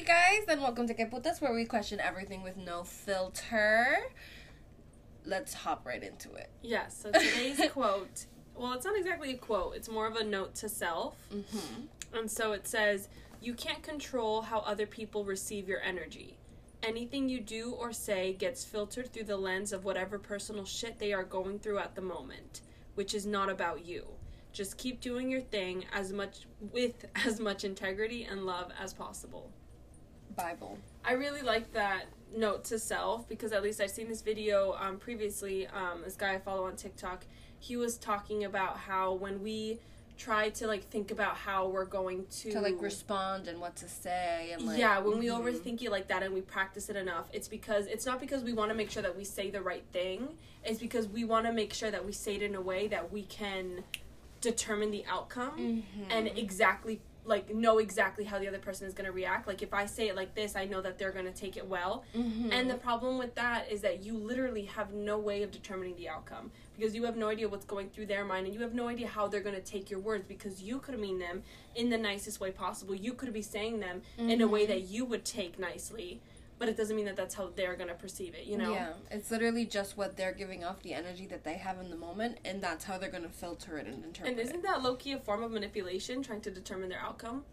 Hey guys, and welcome to Que Putas, where we question everything with no filter. Let's hop right into it. Yes, so today's quote, well, it's not exactly a quote, it's more of a note to self. Mm-hmm. And so it says, You can't control how other people receive your energy. Anything you do or say gets filtered through the lens of whatever personal shit they are going through at the moment, which is not about you. Just keep doing your thing as much with as much integrity and love as possible. Bible. I really like that note to self because at least I've seen this video um, previously. Um, this guy I follow on TikTok, he was talking about how when we try to like think about how we're going to To like respond and what to say and like yeah, when we mhm. overthink it like that and we practice it enough, it's because it's not because we want to make sure that we say the right thing. It's because we want to make sure that we say it in a way that we can determine the outcome Mhm. and exactly like know exactly how the other person is going to react. Like if I say it like this, I know that they're going to take it well. Mhm. And the problem with that is that you literally have no way of determining the outcome because you have no idea what's going through their mind and you have no idea how they're going to take your words because you could mean them in the nicest way possible. You could be saying them in a way Mhm. that you would take nicely, but it doesn't mean that that's how they're to perceive it, you know? Yeah, it's literally just what they're giving off the energy that they have in the moment, and that's how they're gonna filter it and interpret And isn't that low key a form of manipulation trying to determine their outcome?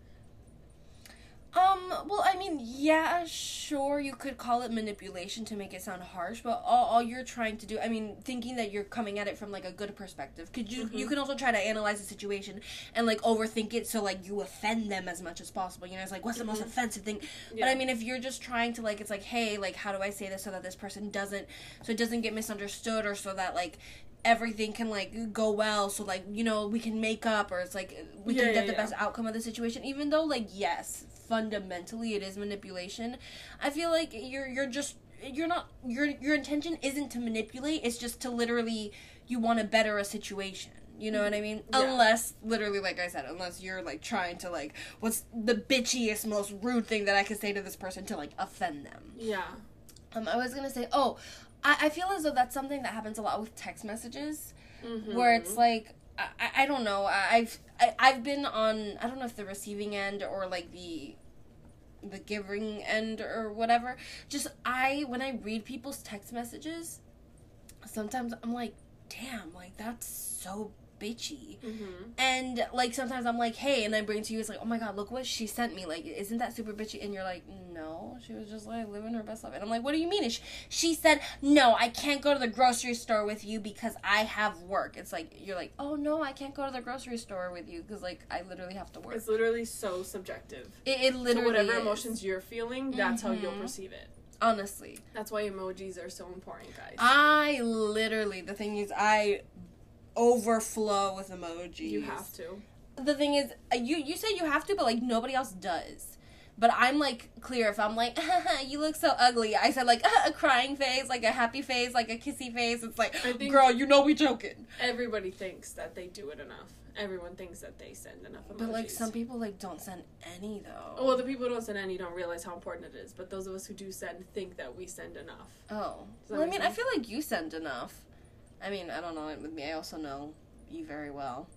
Um, well, I mean, yeah, sure, you could call it manipulation to make it sound harsh, but all, all you're trying to do, I mean, thinking that you're coming at it from like a good perspective, could you you Mhm. can also try to analyze the situation and like overthink it so like you offend them as much as possible. You know, it's like what's the most Mhm. offensive thing? But I mean, if you're just trying to like, it's like, hey, like, how do I say this so that this person doesn't, so it doesn't get misunderstood, or so that like everything can like go well, so like you know we can make up, or it's like we Yeah, can yeah, get the yeah. best outcome of the situation. Even though like yes, fundamentally it is manipulation. I feel like you're you're just you're not your your intention isn't to manipulate. It's just to literally you want to better a situation. You know what I mean? Yeah. Unless, literally, like I said, unless you're like trying to like, what's the bitchiest, most rude thing that I could say to this person to like offend them? Yeah. Um, I was gonna say, oh, I, I feel as though that's something that happens a lot with text messages, Mhm. where it's like, I- I don't know, I've I, I've been on, I don't know if the receiving end or like the the giving end or whatever. Just I when I read people's text messages, sometimes I'm like, damn, like that's so bitchy. Mhm. And like sometimes I'm like, hey, and I bring it to you, it's like, oh my god, look what she sent me. Like, isn't that super bitchy? And you're like, no, she was just like living her best life. And I'm like, what do you mean? And she, she said, no, I can't go to the grocery store with you because I have work. It's like you're like, oh no, I can't go to the grocery store with you because like I literally have to work. It's literally so subjective. It, it So literally whatever is. emotions you're feeling, that's how you'll Mhm. perceive it. Honestly, That's why emojis are so important, guys. I literally the thing is I overflow with emojis. you have to. the thing is uh, you you say you have to but like nobody else does but i'm like clear if i'm like you look so ugly i said like a crying face like a happy face like a kissy face it's like girl you know we joking Everybody thinks that they do it enough. Everyone thinks that they send enough emojis. but like some people like don't send any though Well, the people who don't send any don't realize how important it is, but those of us who do send think that we send enough. oh well, i mean i feel like you send enough i mean i don't know it with me i also know you very well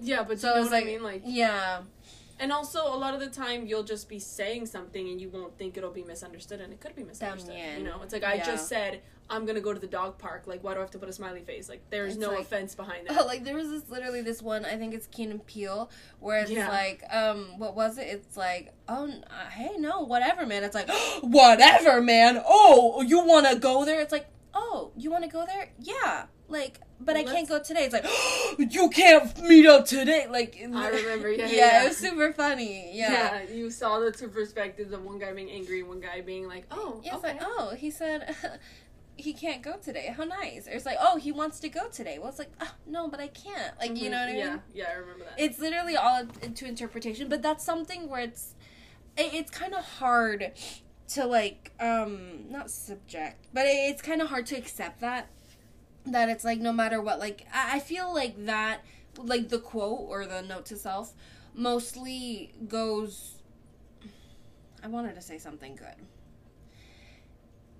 Yeah, but so you know what like I mean? Like, yeah and also a lot of the time you'll just be saying something and you won't think it'll be misunderstood, and it could be misunderstood. También. You know, it's like I Yeah. just said I'm gonna go to the dog park. Like, why do I have to put a smiley face? Like, there's It's no like- offense behind that. Oh, like there was this literally this one I think it's Key and Peele where it's Yeah. like um what was it? It's like oh n- uh, hey no whatever man. It's like whatever man. Oh you want to go there? It's like oh you want to go there? Yeah. Like but I can't go today. It's like you can't meet up today. Like I remember, yeah, yeah, yeah, yeah. it was super funny. Yeah. Yeah, you saw the two perspectives of one guy being angry and one guy being like, "Oh, Yeah, it's okay." like, oh, he said he can't go today. How nice. Or it's like, oh, he wants to go today. Well, it's like, oh, no, but I can't. Like, you Mhm. know what I mean? Yeah, yeah, I remember that. it's literally all into interpretation but that's something where it's it, it's kind of hard to like um not subject but it, it's kind of hard to accept that that it's like no matter what like I, I feel like that like the quote or the note to self mostly goes i wanted to say something good.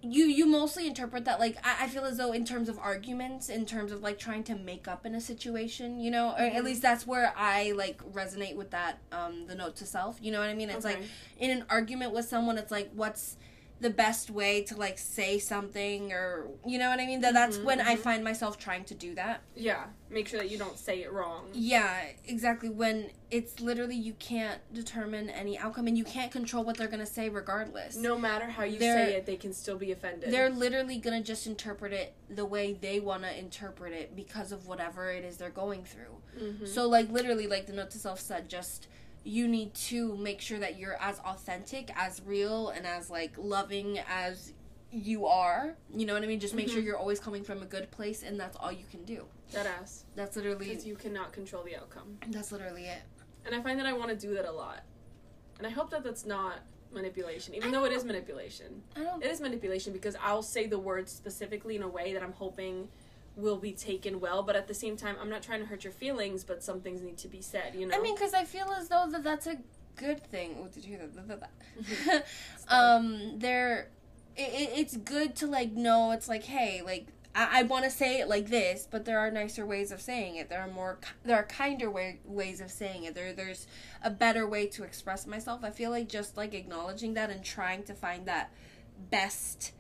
You you mostly interpret that like I, I feel as though in terms of arguments in terms of like trying to make up in a situation you know or at Mhm. least that's where i like resonate with that um the note to self you know what i mean? It's like in an argument with someone it's like what's the best way to like say something or you know what i mean that that's Mhm, when i mhm. find myself trying to do that Yeah. Make sure that you don't say it wrong. yeah exactly when it's literally you can't determine any outcome and you can't control what they're gonna say regardless No matter how you They're- say it, they can still be offended. they're literally gonna just interpret it the way they wanna interpret it because of whatever it is they're going through. Mhm. So like literally like the note to self said, just you need to make sure that you're as authentic, as real, and as like loving as you are. You know what I mean? Just make sure Mhm. you're always coming from a good place, and that's all you can do. that ass. That's literally Because you cannot control the outcome. that's literally it. And I find that I want to do that a lot. And I hope that that's not manipulation, even though it is manipulation. I don't. It is manipulation because I'll say the words specifically in a way that I'm hoping will be taken well, but at the same time, I'm not trying to hurt your feelings, but some things need to be said, you know? I mean, because I feel as though that that's a good thing. Oh, did you hear that? um, there, it, it, it's good to like know. It's like, hey, like I, I want to say it like this, but there are nicer ways of saying it. There are more, there are kinder way, ways of saying it. There, there's a better way to express myself. I feel like just like acknowledging that and trying to find that best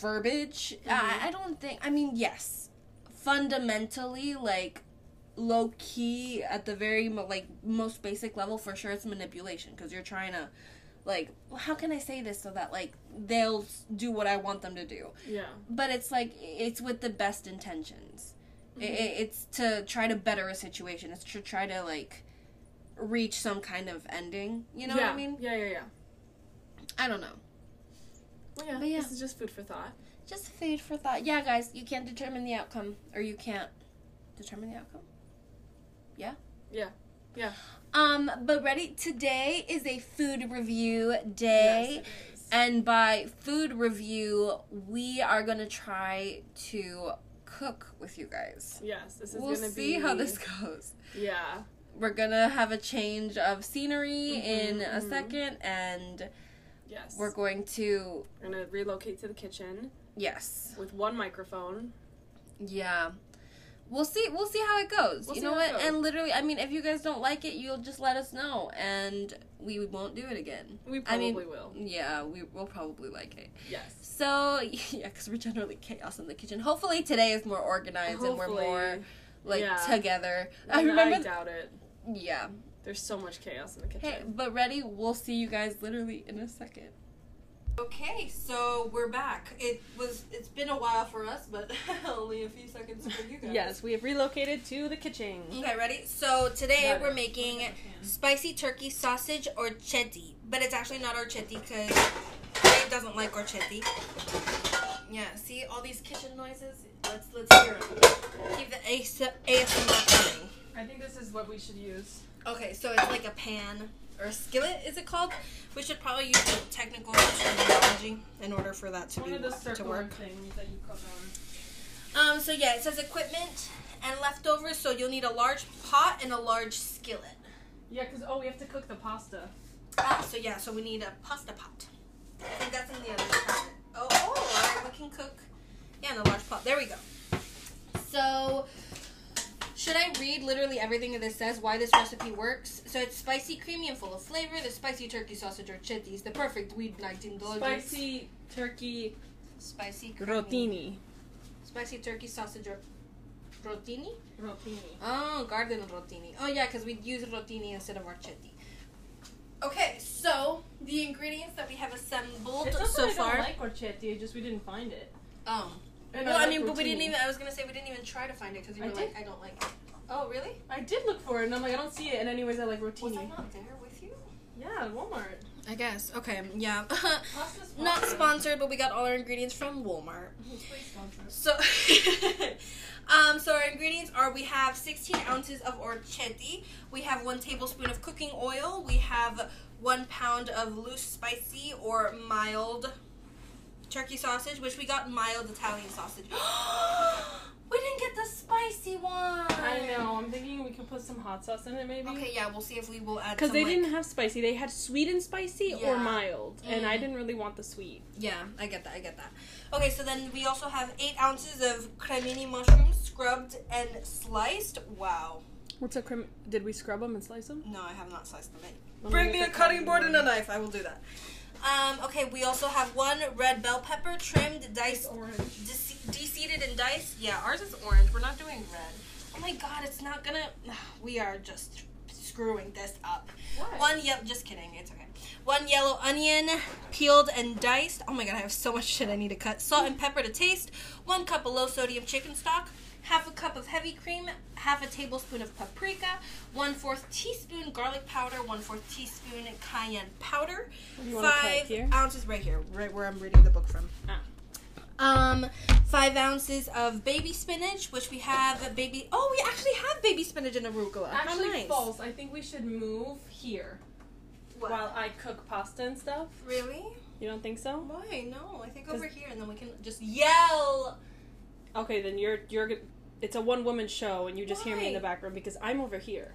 verbiage. Mhm. I, I don't think. I mean, yes, fundamentally, like low key at the very like most basic level for sure it's manipulation because you're trying to like how can i say this so that like they'll do what i want them to do yeah. but it's like it's with the best intentions I- Mhm. I- it's to try to better a situation it's to try to like reach some kind of ending you know yeah. what i mean Yeah, yeah, yeah. i don't know yeah, But yeah. this is just food for thought. just food for thought yeah guys you can't determine the outcome or you can't determine the outcome yeah Yeah. Yeah. um but ready today is a food review day Yes. And by food review, we are gonna try to cook with you guys. Yes, this is We'll gonna see be how this goes. Yeah. We're gonna have a change of scenery Mhm, in a mhm. second, and Yes. we're going to We're gonna relocate to the kitchen yes, with one microphone. yeah. We'll see. We'll see how it goes. We'll you see know what? And literally, I mean, if you guys don't like it, you'll just let us know, and we won't do it again. We I mean- probably will. Yeah, we will probably like it. Yes. So yeah, because we're generally chaos in the kitchen. Hopefully today is more organized and we're more like Yeah. together. I remember. I doubt it. yeah. There's so much chaos in the kitchen. Hey, but ready? We'll see you guys literally in a second. Okay, so we're back. It was. It's been a while for us, but only a few seconds for you guys. Yes, we have relocated to the kitchen. Okay, ready? So today Got we're making spicy turkey sausage orchetti, but it's actually not orchetti because Dave doesn't like orchetti. Yeah, see all these kitchen noises. Let's let's hear them. Keep the AS- ASMR coming. I think this is what we should use. Okay, so it's like a pan or a skillet. Is it called? We should probably use the technical terminology in order for that to One be of the to work. things that you cook on. Um. So yeah, it says equipment and leftovers. So you'll need a large pot and a large skillet. Yeah, because oh, we have to cook the pasta. Ah, so yeah, so we need a pasta pot. I think that's in the other cabinet. Oh, oh, we can cook. Yeah, in a large pot. There we go. So, should I read literally everything that this says? Why this recipe works? So it's spicy, creamy, and full of flavor. The spicy turkey sausage or chitties, the perfect weed $19. Spicy turkey spicy, creamy, rotini. spicy turkey sausage or rotini. Rotini. Oh, garden rotini. Oh yeah, because we'd use rotini instead of archetti. Okay, so the ingredients that we have assembled It's so that I far. don't like orchetti, just we didn't find it. oh, And well, I like mean, but we didn't even. I was gonna say we didn't even try to find it because you I were did. like, I don't like it. Oh, really? I did look for it, and I'm like, I don't see it. And anyways, I like rotini. Was rotini. I not there with you? Yeah, Walmart. I guess. Okay. Yeah. Pasta's not sponsored, but we got all our ingredients from Walmart. It's pretty sponsored. So, um, so our ingredients are: we have 16 ounces of orchetti, we have one tablespoon of cooking oil, we have one pound of loose spicy or mild turkey sausage, which we got mild Italian sausage. we didn't get the spicy one. I know. I'm thinking we could put some hot sauce in it, maybe. Okay, yeah, we'll see if we will add. Because they like- didn't have spicy. They had sweet and spicy or Yeah. mild, and I Mm. didn't really want the sweet. Yeah, I get that. I get that. Okay, so then we also have eight ounces of cremini mushrooms, scrubbed and sliced. Wow. What's a crim? Did we scrub them and slice them? No, I have not sliced them. yet. Bring me a cutting board and a knife. I will do that. Um, okay, we also have one red bell pepper, trimmed, diced, orange. de- de-seeded and diced. Yeah, ours is orange. We're not doing red. Oh my god, it's not gonna. We are just screwing this up. What? One yellow. Just kidding. It's okay. One yellow onion, peeled and diced. Oh my god, I have so much shit I need to cut. Salt and pepper to taste. One cup of low sodium chicken stock. Half a cup of heavy cream. Half a tablespoon of paprika. One fourth teaspoon garlic powder. One fourth teaspoon cayenne powder. You want to cut Five here? ounces right here, right where I'm reading the book from. Ah. Um, five ounces of baby spinach, which we have baby. Oh, we actually have baby spinach and arugula. How Actually, nice. false. I think we should move here What? while I cook pasta and stuff. really? You don't think so? Why? No, I think over here, and then we can just yell. Okay, then you're you're. It's a one woman show, and you just hear me in the background because I'm over here.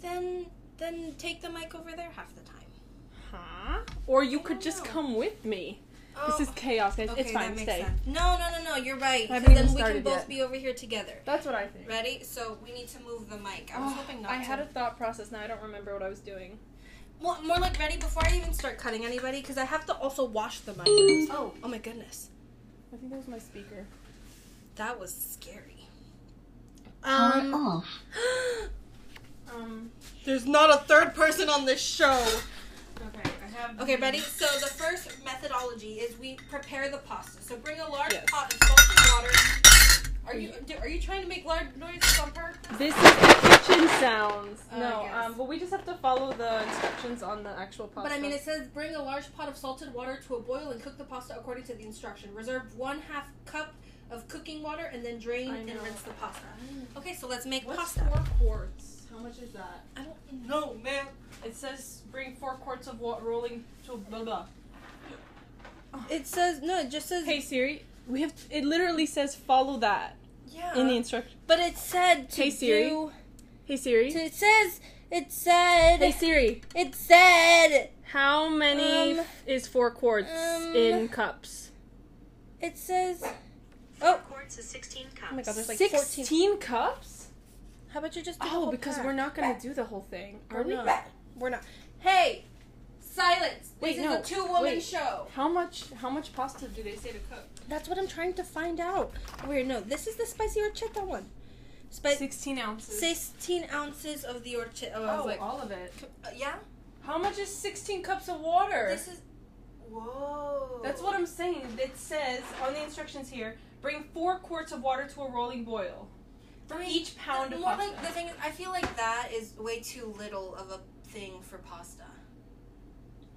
Then, then take the mic over there half the time. Huh? Or you I could just know. come with me. Oh, This is oh, chaos, guys. okay, it's fine. Stay. sense. No, no, no, no. You're right. I 'cause haven't then we can both yet. be over here together. That's what I think. Ready? So we need to move the mic. I was Oh, hoping not I to. had a thought process. Now I don't remember what I was doing. More, more like ready before I even start cutting anybody, because I have to also wash the mic. Oh, Oh my goodness, I think that was my speaker. that was scary. Turn off. Um. There's not a third person on this show. Okay, I have. Okay, ready? So the first methodology is we prepare the pasta. So bring a large Yes. pot of salted water. Are you do- are you trying to make loud noises on purpose? This is the kitchen sounds. Oh, no, I um, but we just have to follow the instructions on the actual pasta. But I mean, it says bring a large pot of salted water to a boil and cook the pasta according to the instruction. Reserve one half cup of cooking water and then drain and rinse the pasta. Okay, so let's make What's pasta. four quarts? How much is that? I don't know, man. It says bring four quarts of water rolling to blah blah. It says no. It just says Hey Siri, we have. It literally says follow that yeah. in the instruction. but it said to Hey, Siri. do- Hey Siri. to- it says it said Hey Siri. it said How many Um, is four quarts um, in cups? it says. Oh, Quarts is 16 cups. oh my god! There's like 16 fourteen. cups? How about you just do the Oh, whole because pack? we're not gonna do the whole thing. Are We're we? not. We're not. Hey, silence! Wait, this no, is a two-woman wait. show. How much? How much pasta do they say to cook? That's what I'm trying to find out. Wait, no, this is the spicy horchata one. Spicy. 16 ounces. 16 ounces of the horchata. Oh, oh, like, all of it. uh, yeah. How much is 16 cups of water? This is. Whoa. That's what I'm saying. It says on the instructions here, bring four quarts of water to a rolling boil. I mean, each pound the, of more pasta. like the thing is, I feel like that is way too little of a thing for pasta.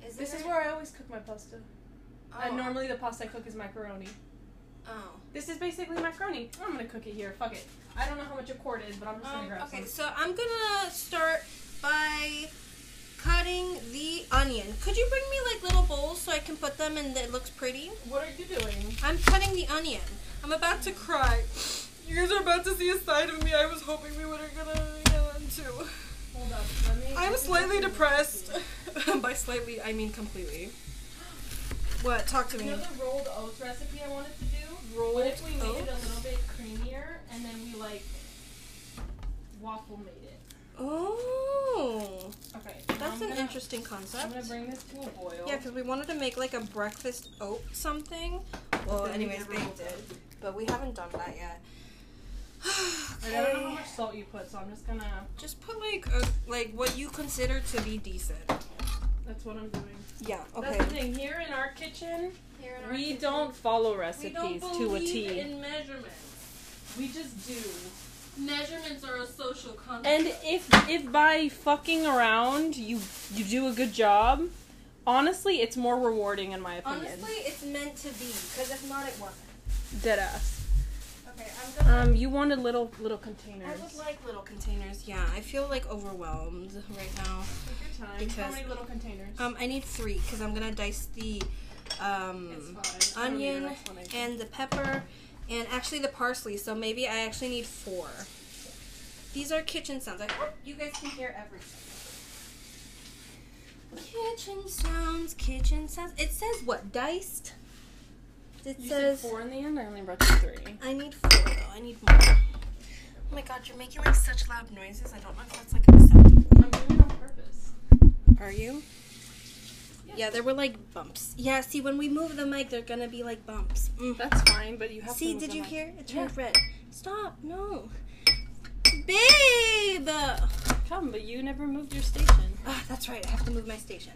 Is This it? is where I always cook my pasta. Oh. And normally the pasta I cook is macaroni. Oh. This is basically macaroni. I'm gonna cook it here. Fuck it. I don't know how much a quart is, but I'm just gonna Um, grab okay, some. so I'm gonna start by cutting the onion. Could you bring me like little bowls so I can put them and it looks pretty? What are you doing? I'm cutting the onion. I'm about to cry. You guys are about to see a side of me I was hoping we weren't gonna get into. Hold up. Let me. I'm slightly depressed. by slightly, I mean completely. What? Talk to me. You know the rolled oats recipe I wanted to do? Rolled What if we made it a little bit creamier and then we like waffle made? Oh, Okay. that's I'm an gonna- interesting I'm concept. gonna bring this to a boil. Yeah, because we wanted to make like a breakfast oat something. Well, then we anyways, did they did, but we haven't done that yet. Like, I don't know how much salt you put, so I'm just gonna. Just put like a, like what you consider to be decent. That's what I'm doing. Yeah. Okay. That's the thing. Here in our kitchen, Here in our we kitchen, don't follow we recipes don't to a T. in measurements. We just do. Measurements are a social concept. And if if by fucking around you you do a good job, honestly, it's more rewarding in my opinion. honestly, it's meant to be. Because if not, it wasn't. Dead ass. Okay, I'm gonna. Um, you wanted little little I would like little containers. Yeah, I feel like overwhelmed right now. Take your time. because- How many little containers? Um, I need three because I'm gonna dice the um fine. I don't need an onion and the pepper and actually the parsley. So maybe I actually need four. These are kitchen sounds. I hope you guys can hear everything. Kitchen sounds, kitchen sounds. It says what? Diced? It You says four in the end. I only brought you three. I need four though. I need more. Oh my god, you're making like such loud noises. I don't know if that's like acceptable. I'm doing it on purpose. Are you? Yeah, there were like bumps. Yeah, see, when we move the mic, they're gonna be like bumps. Mm. That's fine, but you have to. See, did the you mic. hear? It turned Yeah. red. Stop, no. Babe! Come, but you never moved your station. Ah, that's right, I have to move my station.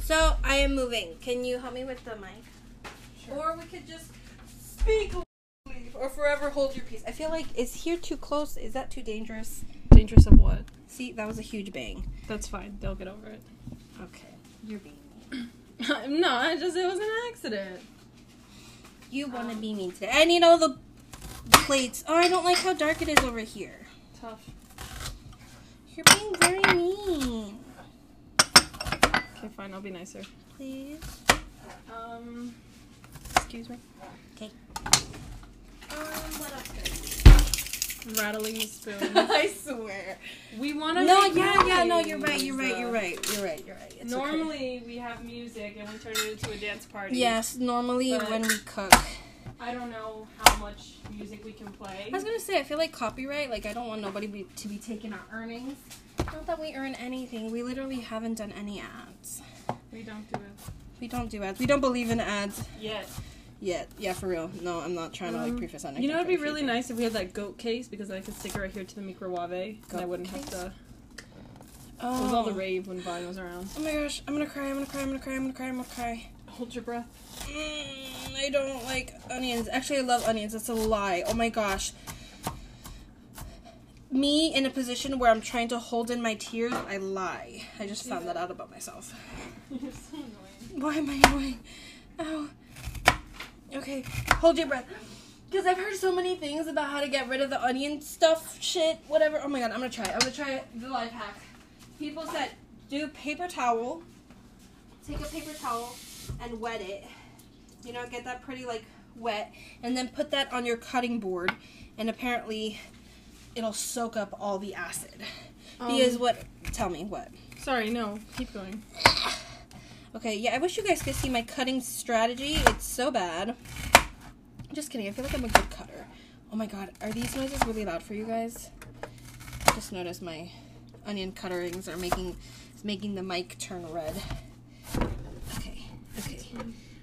So, I am moving. Can you help me with the mic? Sure. Or we could just speak or forever hold your peace. I feel like, is here too close? Is that too dangerous? Dangerous of what? See, that was a huge bang. That's fine. They'll get over it. Okay, you're being mean. No, I just it was an accident. You want to be mean today. I need all the plates. Oh, I don't like how dark it is over here. Tough. You're being very mean. Okay, fine. I'll be nicer. Please. Um, excuse me. Okay. Um, what else Rattling the spoon. I swear. we want to. No, yeah, yeah, no, you're right, you're right, you're right, you're right, you're right. It's okay. Normally we have music and we turn it into a dance party. Yes, normally when we cook. I don't know how much music we can play. I was gonna say, I feel like copyright, like, I don't want nobody be, to be taking our earnings. Not that we earn anything, we literally haven't done any ads. We don't do it We don't do ads. We don't believe in ads yet. Yet. Yeah, for real. No, I'm not trying to, like, Um, preface anything. You know, it'd be really nice if we had that goat case because then I could stick it right here to the microwave and I wouldn't have to. Oh. It was all the rave when Vine was around. Oh my gosh, I'm gonna cry, I'm gonna cry, I'm gonna cry, I'm gonna cry, I'm gonna cry. Hold your breath. Mm, I don't like onions. Actually, I love onions. That's a lie. Oh my gosh. Me in a position where I'm trying to hold in my tears, I lie. I just found that out about myself. You're so annoying. Why am I annoying? Ow. Okay, hold your breath. Because I've heard so many things about how to get rid of the onion stuff, shit, whatever. Oh my god, I'm gonna try it. I'm gonna try the life hack. People said do paper towel, take a paper towel and wet it. You know, get that pretty like wet, and then put that on your cutting board, and apparently it'll soak up all the acid. because Um, what? Tell me what. Sorry, no. Keep going. Okay, yeah, I wish you guys could see my cutting strategy. It's so bad. Just kidding. I feel like I'm a good cutter. Oh my god, are these noises really loud for you guys? I just noticed my onion cutterings are making making the mic turn red. Okay, okay.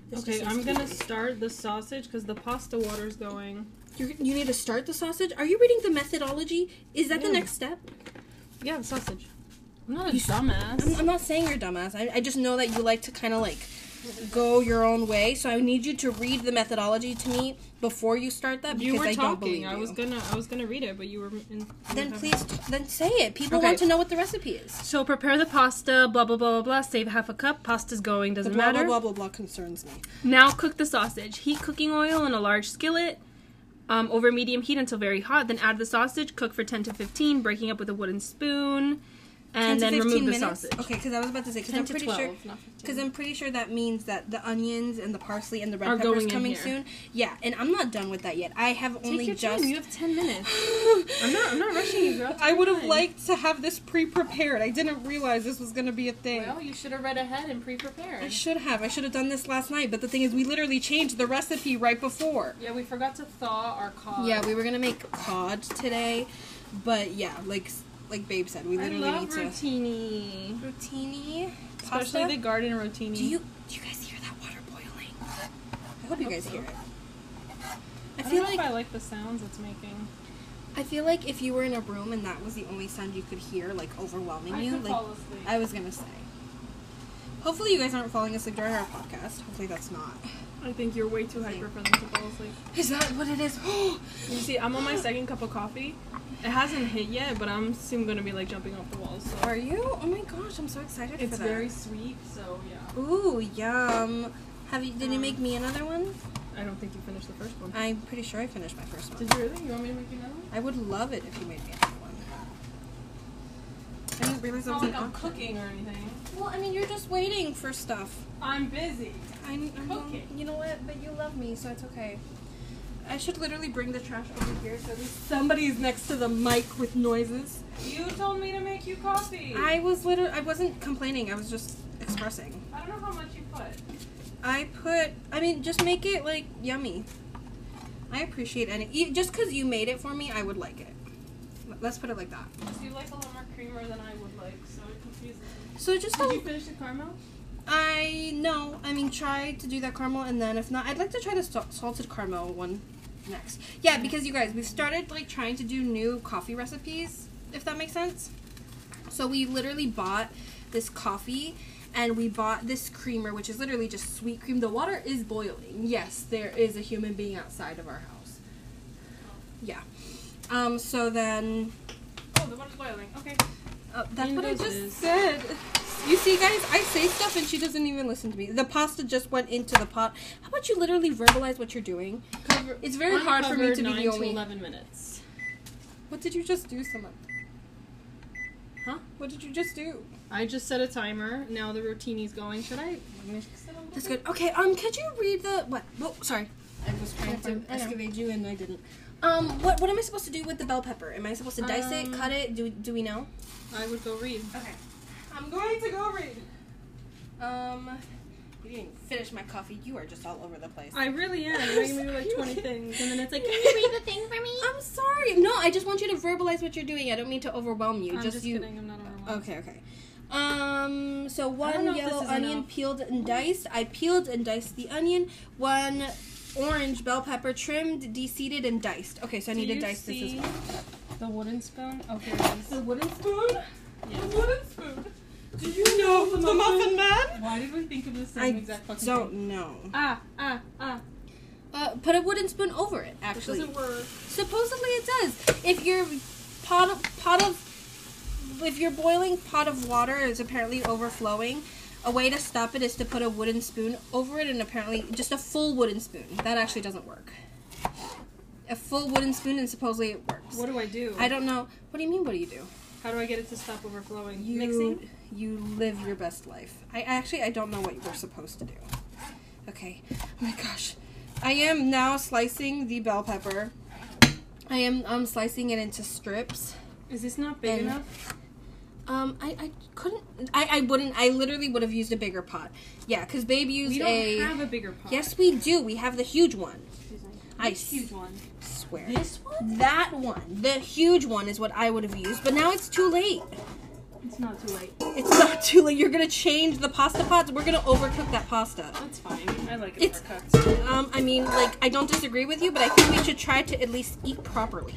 This Okay, I'm needs to be gonna start the sausage because the pasta water's going. You, you need to start the sausage. Are you reading the methodology? Is that the next step? Yeah, the sausage. I'm not a You dumbass. I'm, I'm not saying you're dumbass. I, I just know that you like to kind of like go your own way. So I need you to read the methodology to me before you start that because you were I don't believe talking. I was gonna, I was gonna read it, but you were. In, you Then were please, t- then say it. People Okay. want to know what the recipe is. So prepare the pasta. Blah blah blah blah blah. Save half a cup. Pasta's going. Doesn't blah, matter. blah blah blah blah concerns me. Now cook the sausage. Heat cooking oil in a large skillet um, over medium heat until very hot. Then add the sausage. Cook for 10 to 15, breaking up with a wooden spoon. 10 And then 15 remove the minutes? sausage. Okay, because I was about to say because I'm to pretty 12, sure because I'm pretty sure that means that the onions and the parsley and the red Are peppers going in coming soon. Yeah, and I'm not done with that yet. I have only Take your just. time. You have 10 minutes. I'm not. I'm not rushing you, girl. I would have liked to have this pre-prepared. I didn't realize this was gonna be a thing. Well, you should have read ahead and pre-prepared. I should have. I should have done this last night. But the thing is, we literally changed the recipe right before. Yeah, we forgot to thaw our cod. Yeah, we were gonna make cod today, but yeah, like like Babe said, we I literally love need to rotini. rotini Especially pasta. the garden rotini. do you do you guys hear that water boiling? I hope you guys hear it. I I don't feel know like if I like the sounds it's making. I feel like if you were in a room and that was the only sound you could hear, like overwhelming I you, like fall asleep. I was gonna say. Hopefully, you guys aren't falling asleep during our podcast. Hopefully, that's not. I think you're way too hyper for them to fall asleep. Is that what it is? You see, I'm on my second cup of coffee. It hasn't hit yet, but I'm soon gonna be like jumping off the walls. So Are you? Oh my gosh, I'm so excited it's for that. It's very sweet. So yeah, Ooh, yum. Have you? Did you make me um, another one? I don't think you finished the first one. I'm pretty sure I finished my first one. Did you really? You want me to make you another one? I would love it if you made me another one. I didn't realize It's that not was like I'm option. cooking or anything. Well, I mean, you're just waiting for stuff. I'm busy. I, I know, Cooking. you know what? But you love me, so it's okay. I should literally bring the trash over here so at least somebody's next to the mic with noises. You told me to make you coffee. I was literally, I wasn't complaining. I was just expressing. I don't know how much you put. I put, I mean, just make it like yummy. I appreciate any, e- just because you made it for me, I would like it. Let's put it like that. So you like a lot more creamer than I would like, so it confuses me. So just Did a- you finish the caramel? I no. I mean, try to do that caramel, and then if not, I'd like to try the sal- salted caramel one next. Yeah, because you guys, we've started like trying to do new coffee recipes, if that makes sense. So we literally bought this coffee, and we bought this creamer, which is literally just sweet cream. The water is boiling. Yes, there is a human being outside of our house. Yeah. Um. So then. Oh, the water's boiling. Okay. Uh, that's what I just said. You see, guys, I say stuff and she doesn't even listen to me. The pasta just went into the pot. How about you literally verbalize what you're doing? Cover. It's very hard for me to be the to only. eleven minutes. What did you just do, Samantha? Huh? What did you just do? I just set a timer. Now the rotini's going. Should I mix it a little That's good. Okay, um, could you read the what? Oh, sorry. I was trying to. Excavate you and I didn't. Um, what what am I supposed to do with the bell pepper? Am I supposed to dice it, Um, cut it? Do do we know? I would go read. Okay. I'm going to go read. Um, you didn't finish my coffee. You are just all over the place. I really am. You're making me do like 20 things. And then it's like, Can can you you read read the thing for me? I'm sorry. No, I just want you to verbalize what you're doing. I don't mean to overwhelm you. I'm just, just you. kidding. I'm not overwhelmed. Okay, okay. Um, so one yellow onion enough. peeled and diced. I peeled and diced the onion. One orange bell pepper trimmed, de-seeded, and diced. Okay, so I Do need to you dice this as well. The wooden spoon? Oh, here it The wooden spoon? Yes. The wooden spoon? Do you know the Muffin Man? Why did we think of the same I exact fucking don't thing? know. Ah, ah, ah. Uh, put a wooden spoon over it, actually. doesn't work. Supposedly it does. If your pot of, pot of if your boiling pot of water is apparently overflowing, a way to stop it is to put a wooden spoon over it and apparently just a full wooden spoon. That actually doesn't work. A full wooden spoon and supposedly it works. What do I do? I don't know. What do you mean what do you do? How do I get it to stop overflowing? You Mixing? you live your best life. I actually I don't know what we're supposed to do. Okay. Oh my gosh. I am now slicing the bell pepper. I am um slicing it into strips. Is this not big And- enough? Um, I, I couldn't. I, I wouldn't. I literally would have used a bigger pot. Yeah, because Babe used We don't a. have a bigger pot. yes, we do. We have the huge one. Excuse me. I Which huge one. Swear. This one? That one, the huge one, is what I would have used. But now it's too late. It's not too late. It's not too late. You're gonna change the pasta pots. We're gonna overcook that pasta. That's fine. I like it It's- overcooked. Um, I mean, like, I don't disagree with you, but I think we should try to at least eat properly.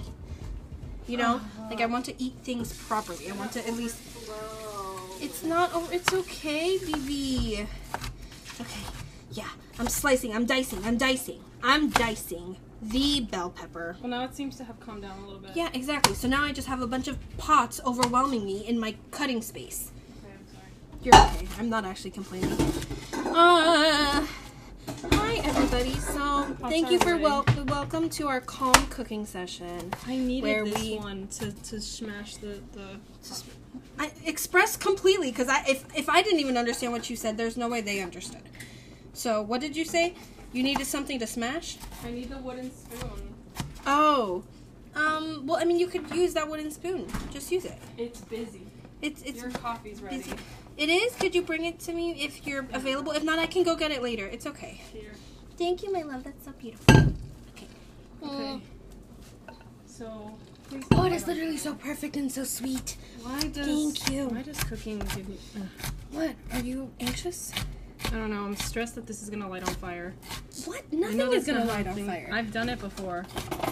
You know, like I want to eat things properly. I want to at least. It's not. Oh, it's okay, BB. Okay. Yeah, I'm slicing. I'm dicing. I'm dicing. I'm dicing the bell pepper. Well, now it seems to have calmed down a little bit. Yeah, exactly. So now I just have a bunch of pots overwhelming me in my cutting space. Okay, I'm sorry. You're okay. I'm not actually complaining. Uh, hi everybody. So thank you for wel- welcome to our calm cooking session. I needed Where this we- one to, to smash the, the I express completely because I if if I didn't even understand what you said, there's no way they understood. So what did you say? You needed something to smash? I need the wooden spoon. Oh, um. Well, I mean, you could use that wooden spoon. Just use it. It's busy. It's it's Your coffee's ready. busy. It is. Could you bring it to me if you're available? If not, I can go get it later. It's okay. Here. Thank you, my love. That's so beautiful. Okay. Okay. So. please Oh, it is literally so perfect and so sweet. Why does Thank you. Why does cooking give me? ugh. What? Are you anxious? I don't know. I'm stressed that this is gonna light on fire. What? Nothing know is that's gonna not light on fire. I've done it before.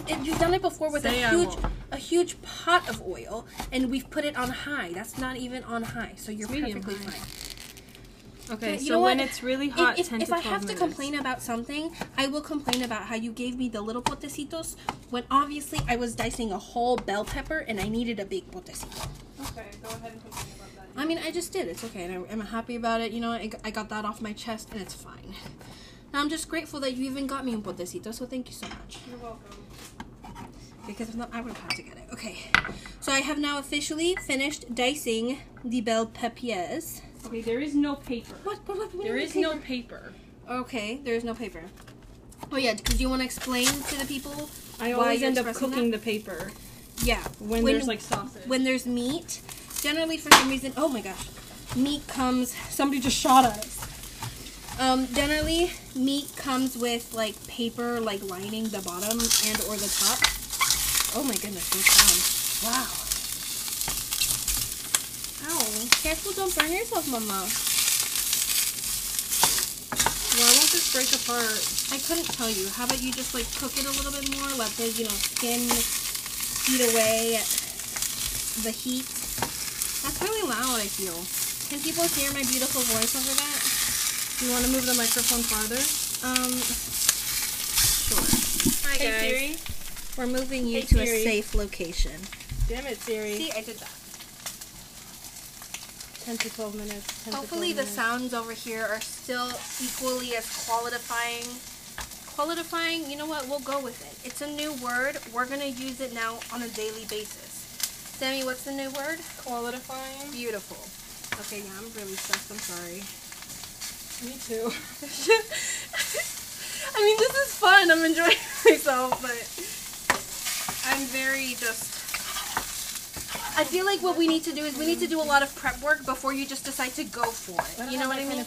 It- you've done it before with Say a I huge, a huge pot of oil, and we've put it on high. That's not even on high, so you're It's medium perfectly high. fine. Okay, Yeah, you so know when what? it's really If, hot, if, 10 if to I 12 have to complain about something, I will complain about how you gave me the little potecitos when obviously I was dicing a whole bell pepper and I needed a big potecito. Okay, go ahead and complain about that. I mean, I just did. It's okay, and I, I'm happy about it. You know, I got that off my chest, and it's fine. Now I'm just grateful that you even got me un potecito, so thank you so much. You're welcome. Because if not, I would have had to get it. Okay, so I have now officially finished dicing the bell peppers. Okay, there is no paper. What? What? What? what There is mean no paper? paper. Okay, there is no paper. Oh yeah, because you want to explain to the people. I always end up cooking the paper Yeah. when, When- there's like sausage. When there's meat, generally for some reason, oh my gosh, meat comes. Somebody just shot at us. Um, generally, meat comes with like paper, like lining the bottom and or the top. Oh my goodness, sounds! Wow. Ow! Careful, don't burn yourself, Mama. Why won't this break apart? I couldn't tell you. How about you just like cook it a little bit more? Let the you know skin eat away at the heat. That's really loud. I feel. Can people hear my beautiful voice over that? Do you want to move the microphone farther? Um. Sure. Hi Hey, guys. Siri. We're moving you Hey, to a safe location. Damn it, Siri. See, I did that. 10 to 12 minutes. 10 Hopefully to the 12 minutes. sounds over here are still equally as qualifying. Qualifying, you know what? We'll go with it. It's a new word. We're going to use it now on a daily basis. Sammy, what's the new word? Qualifying? Beautiful. Okay, yeah, I'm really stressed. I'm sorry. Me too. I mean, this is fun. I'm enjoying myself, but I'm very just. I feel like what we need to do is we need to do a lot of prep work before you just decide to go for it. You know what I mean?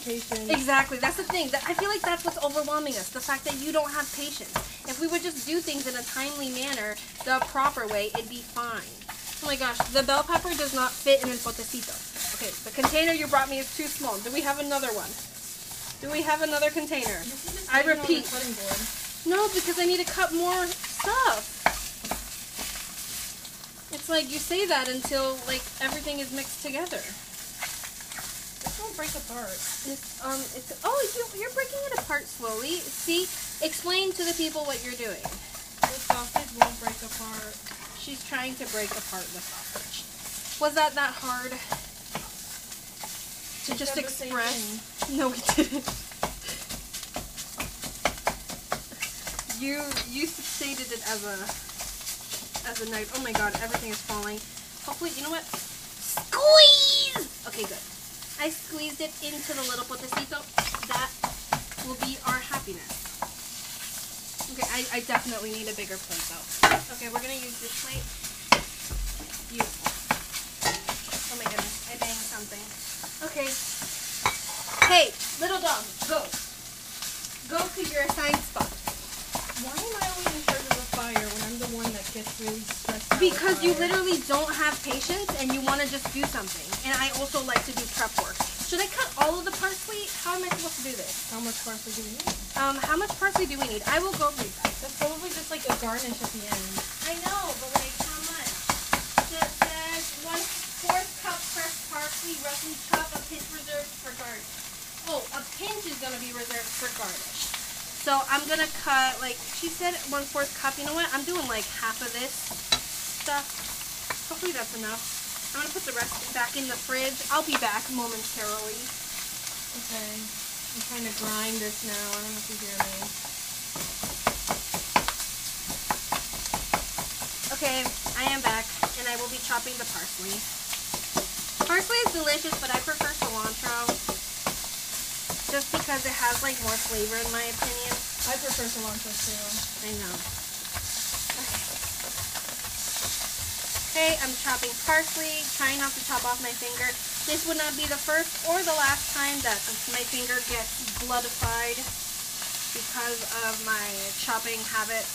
Exactly. That's the thing. That I feel like that's what's overwhelming us. The fact that you don't have patience. If we would just do things in a timely manner, the proper way, it'd be fine. Oh my gosh, the bell pepper does not fit in el potecito. Okay, the container you brought me is too small. Do we have another one? Do we have another container? I repeat. No, because I need to cut more stuff. It's like you say that until like everything is mixed together. This won't break apart. It's, um, it's oh, you, you're breaking it apart slowly. See, explain to the people what you're doing. The sausage won't break apart. She's trying to break apart the sausage. Was that that hard to We just said the same express? No, we didn't. You you stated it as a as a knife. Oh my god, everything is falling. Hopefully, you know what? Squeeze. Okay, good. I squeezed it into the little potecito. That will be our happiness. Okay, I, I definitely need a bigger plate though. Okay, we're gonna use this plate. Beautiful. Oh my goodness, I banged something. Okay. Hey, little dog, go. Go to your assigned spot. Why am I always in charge of the fire when I'm the one that gets really stressed out? Because you literally don't have patience and you want to just do something. And I also like to do prep work. Should I cut all of the parsley? How am I supposed to do this? How much parsley do we need? Um, how much parsley do we need? I will go read that. That's probably just like a garnish at the end. I know, but like how much? So it says one fourth cup fresh parsley, roughly chop, a pinch reserved for garnish. Oh, a pinch is gonna be reserved for garnish. So I'm gonna cut like she said one fourth cup. You know what? I'm doing like half of this stuff. Hopefully that's enough. I'm gonna put the rest back in the fridge. I'll be back momentarily. Okay. I'm trying to grind this now. I don't know if you hear me. Okay, I am back, and I will be chopping the parsley. Parsley is delicious, but I prefer cilantro. Just because it has like more flavor in my opinion. I prefer cilantro too. I know. Okay, I'm chopping parsley, trying not to chop off my finger. This would not be the first or the last time that my finger gets bloodified because of my chopping habits.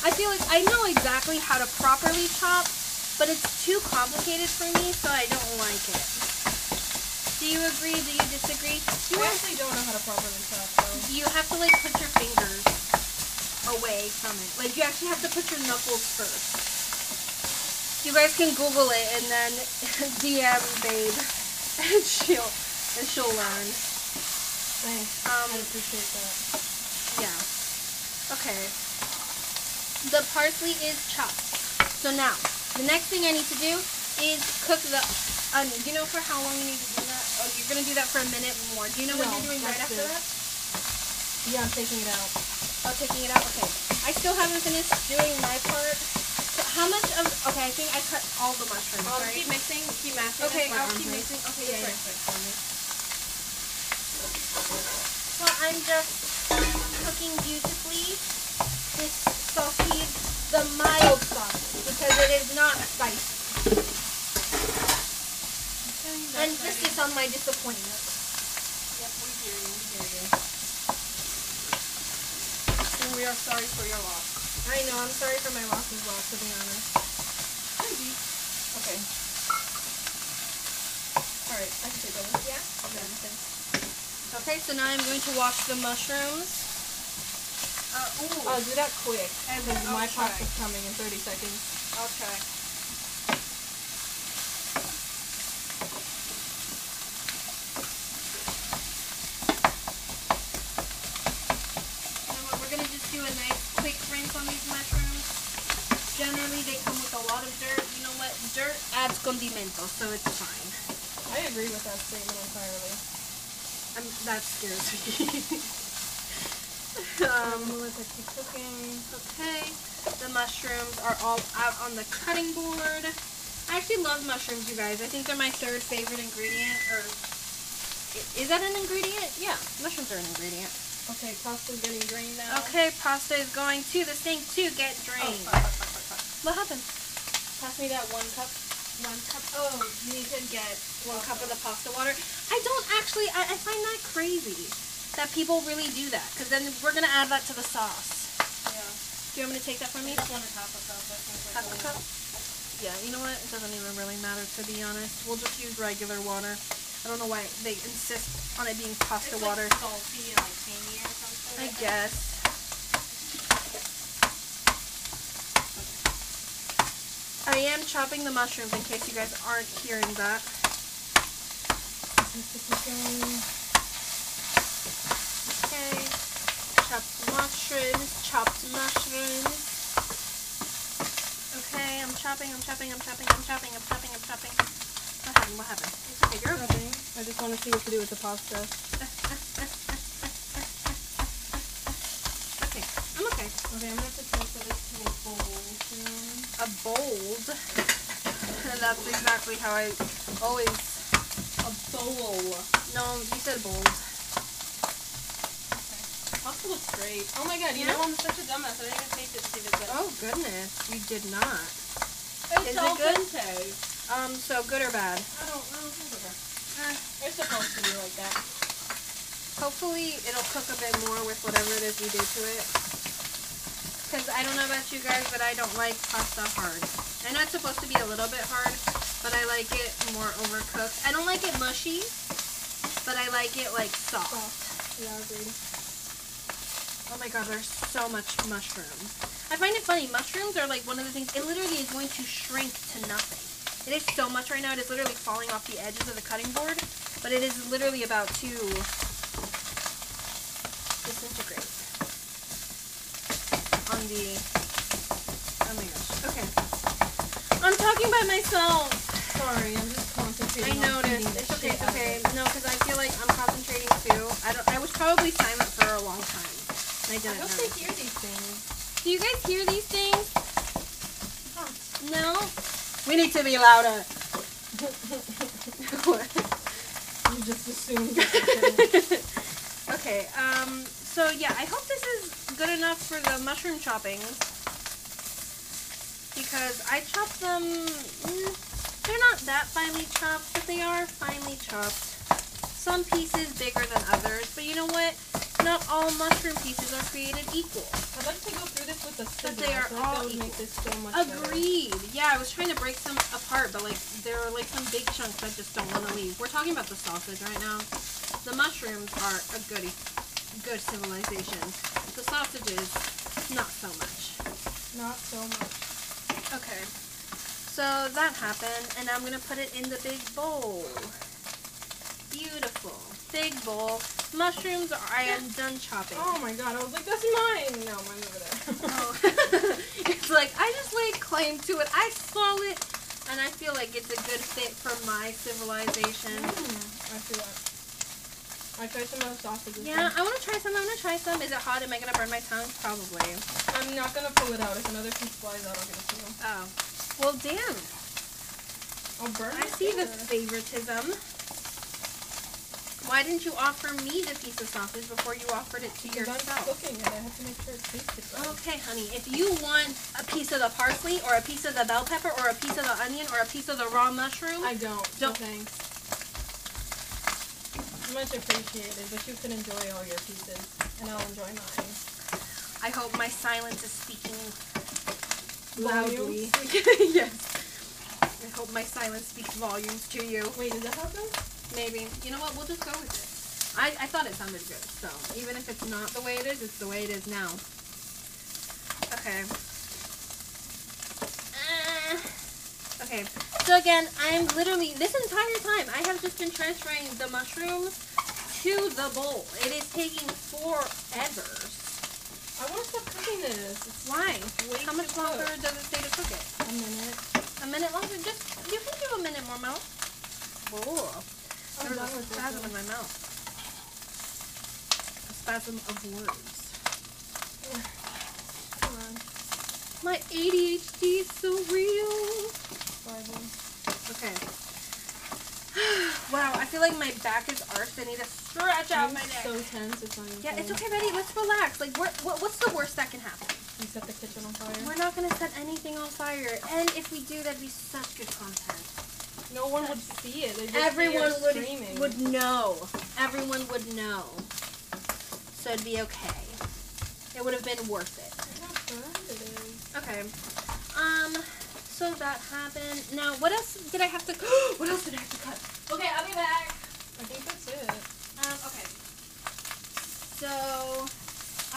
I feel like I know exactly how to properly chop, but it's too complicated for me, so I don't like it. Do you agree? Do you disagree? You I actually don't know how to properly chop though. you have to like put your fingers away from it. Like you actually have to put your knuckles first. You guys can Google it and then DM Babe, and she'll and she'll learn. Thanks. Um, I appreciate that. Yeah. Okay. The parsley is chopped. So now, the next thing I need to do is cook the onion. Do you know for how long you need to do that? Oh, you're gonna do that for a minute more. Do you know what you're doing right after it. that? Yeah, I'm taking it out. Oh, taking it out. Okay. I still haven't finished doing my part. How much of? Okay, I think I cut all the mushrooms. I'll right? keep mixing, keep mashing. Okay, I'll keep hurts. mixing. Okay, yeah, right yeah. quick for me. So I'm just um, cooking beautifully. This sausage, the mild sausage, because it is not spicy. And this is on my disappointment. Yep, we hear you. We hear you. And we are sorry for your loss. I know, I'm sorry for my loss as well, to be honest. Okay. All right, I can take over. Yeah? Okay. Okay, so now I'm going to wash the mushrooms. Uh, ooh. Oh, do that quick. And I'll my try. pasta's coming in 30 seconds. I'll try. You know what, we're gonna just do a nice quick rinse on these mushrooms. Generally, they come with a lot of dirt. You know what? Dirt adds condimento, so it's fine. I agree with that statement entirely. I'm, that scares me. Um, let that keep cooking. Okay, the mushrooms are all out on the cutting board. I actually love mushrooms, you guys. I think they're my third favorite ingredient. Or is that an ingredient? Yeah, mushrooms are an ingredient. Okay, pasta's getting drained now. Okay, pasta is going to the sink to get Oh, drained. fuck, fuck, fuck, fuck. What happened? Pass me that one cup. One cup. Oh, you need to get one cup of the pasta water. I don't actually. I, I find that crazy that people really do that. Because then we're gonna add that to the sauce. Yeah. Do you want me to take that from me? just wanted half a cup. Half a cup? Yeah, you know what? It doesn't even really matter to be honest. We'll just use regular water. I don't know why they insist on it being pasta It's water. Like salty and like tangy or something. I guess. I am chopping the mushrooms in case you guys aren't hearing that. Okay. Chopped mushrooms, chopped mushrooms. Okay, I'm chopping, I'm chopping, I'm chopping, I'm chopping, I'm chopping, I'm chopping. What happened? What happened? It's okay, you're okay. Nothing. I just want to see what to do with the pasta. okay, I'm okay. Okay, I'm gonna have to transfer this to a bowl soon. A bold. And that's exactly how I always. A bowl. No, you said bowls. Pasta looks great. Oh my god, you Yeah? know I'm such a dumbass. I didn't even taste it to see if it's good. Oh goodness, you did not. it's is it good? dente. Um, so good or bad? I don't know. Eh, It's supposed to be like that. hopefully it'll cook a bit more with whatever it is we do to it. Cause I don't know about you guys, but I don't like pasta hard. I know it's supposed to be a little bit hard, but I like it more overcooked. I don't like it mushy, but I like it like soft. Soft. Yeah, agreed. Oh my god, there's so much mushroom. I find it funny. Mushrooms are like one of the things. It literally is going to shrink to nothing. It is so much right now. It is literally falling off the edges of the cutting board, but it is literally about to disintegrate on the. Oh my gosh. Okay. I'm talking by myself. Sorry, I'm just concentrating. I noticed. feeding the It's okay. It's okay. No, because I feel like I'm concentrating too. I don't. I was probably silent for a long time. I I didn't hope know. they hear these things. Do you guys hear these things? Huh. No. We need to be louder. You just assumed. okay. Um. So yeah, I hope this is good enough for the mushroom choppings because I chopped them. mm, they're not that finely chopped, but they are finely chopped. Some pieces bigger than others, but you know what? Not all mushroom pieces are created equal. I'd like to go through this with a scissors. they are feel all that equal. this so much better. Agreed. Yeah, I was trying to break some apart, but like there are like some big chunks I just don't want to leave. We're talking about the sausage right now. The mushrooms are a goody, good civilization. The sausages, not so much. Not so much. Okay. So that happened, and I'm gonna put it in the big bowl. Beautiful. Big bowl. Mushrooms are, I am done chopping. Oh my god, I was like, that's mine! No, mine's over there. Oh. it's like I just laid claim to it. I saw it, and I feel like it's a good fit for my civilization. Mm, I feel that. I tried some of the sausages. Yeah, I want to try some. I want to try some. Is it hot? Am I gonna burn my tongue? Probably. I'm not gonna pull it out. If another piece flies out, I'll get it to you. Oh. Well, damn. I'll burn I see the favoritism. Why didn't you offer me the piece of sausage before you offered it to Because I'm yourself? cooking it. I have to make sure it tasted right. Okay, honey. If you want a piece of the parsley or a piece of the bell pepper or a piece of the onion or a piece of the raw mushroom, I don't. Don't- No thanks. Much appreciated, but you can enjoy all your pieces, and I'll enjoy mine. I hope my silence is speaking Loudly. yes. I hope my silence speaks volumes to you. Wait, is that it? Maybe. You know what? We'll just go with it. I, I thought it sounded good, so even if it's not the way it is, it's the way it is now. Okay. Uh, okay. So again, I'm literally this entire time I have just been transferring the mushrooms to the bowl. It is taking forever. I want to stop cooking this. It's Why? How much longer cooked. does it stay to cook it? A minute. A minute longer? Just you can do a minute more, Mel. Oh, I'm done a with spasm in my mouth. A spasm of words. Come on. My ADHD is so real. Bible. Okay. wow, I feel like my back is arched. I need to stretch out I'm my neck. so tense. It's not even yeah, it's okay, Betty. Let's relax. Like, what, what, what's the worst that can happen? You set the kitchen on fire. We're not gonna set anything on fire, and if we do, that'd be such good content. No one would see it. Everyone would would know. Everyone would know. So it'd be okay. It would have been worth it. Look how burned it is. Okay. Um. So that happened. Now, what else did I have to? what else did I have to cut? Okay, I'll be back. I think that's it. Um. Okay. So.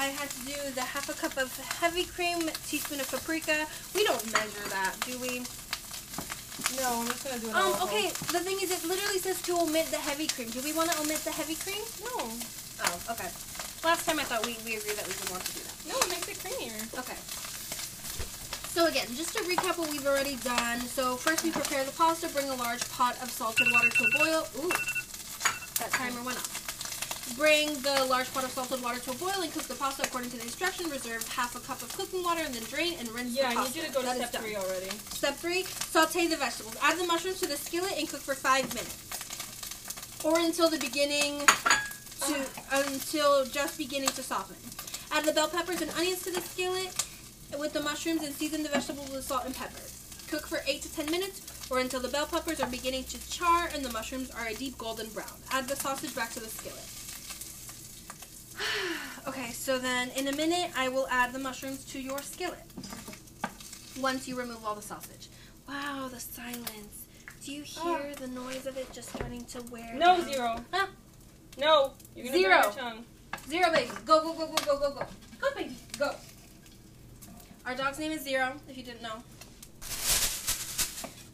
I had to do the half a cup of heavy cream, teaspoon of paprika. We don't measure that, do we? No, I'm just gonna do it. Um, okay, the thing is, it literally says to omit the heavy cream. Do we want to omit the heavy cream? No. Oh, okay. Last time I thought we, we agreed that we would want to do that. No, it makes it creamier. Okay. So again, just to recap what we've already done. So first we prepare the pasta, bring a large pot of salted water to a boil. Ooh, that timer went up. Bring the large pot of salted water to a boil and cook the pasta according to the instruction. Reserve half a cup of cooking water and then drain and rinse Yeah, the I need you to go to That step three already. Step three, saute the vegetables. Add the mushrooms to the skillet and cook for five minutes. Or until the beginning to until just beginning to soften. Add the bell peppers and onions to the skillet with the mushrooms and season the vegetables with salt and pepper. Cook for 8 to 10 minutes or until the bell peppers are beginning to char and the mushrooms are a deep golden brown. Add the sausage back to the skillet. okay, so then in a minute I will add the mushrooms to your skillet. Once you remove all the sausage. Wow, the silence. Do you ah. hear the noise of it just starting to wear No, down? zero. Huh? No. You're burn your tongue. Zero, baby. Go, go, go, go, go, go, go. Go, baby. Go. Our dog's name is Zero, if you didn't know.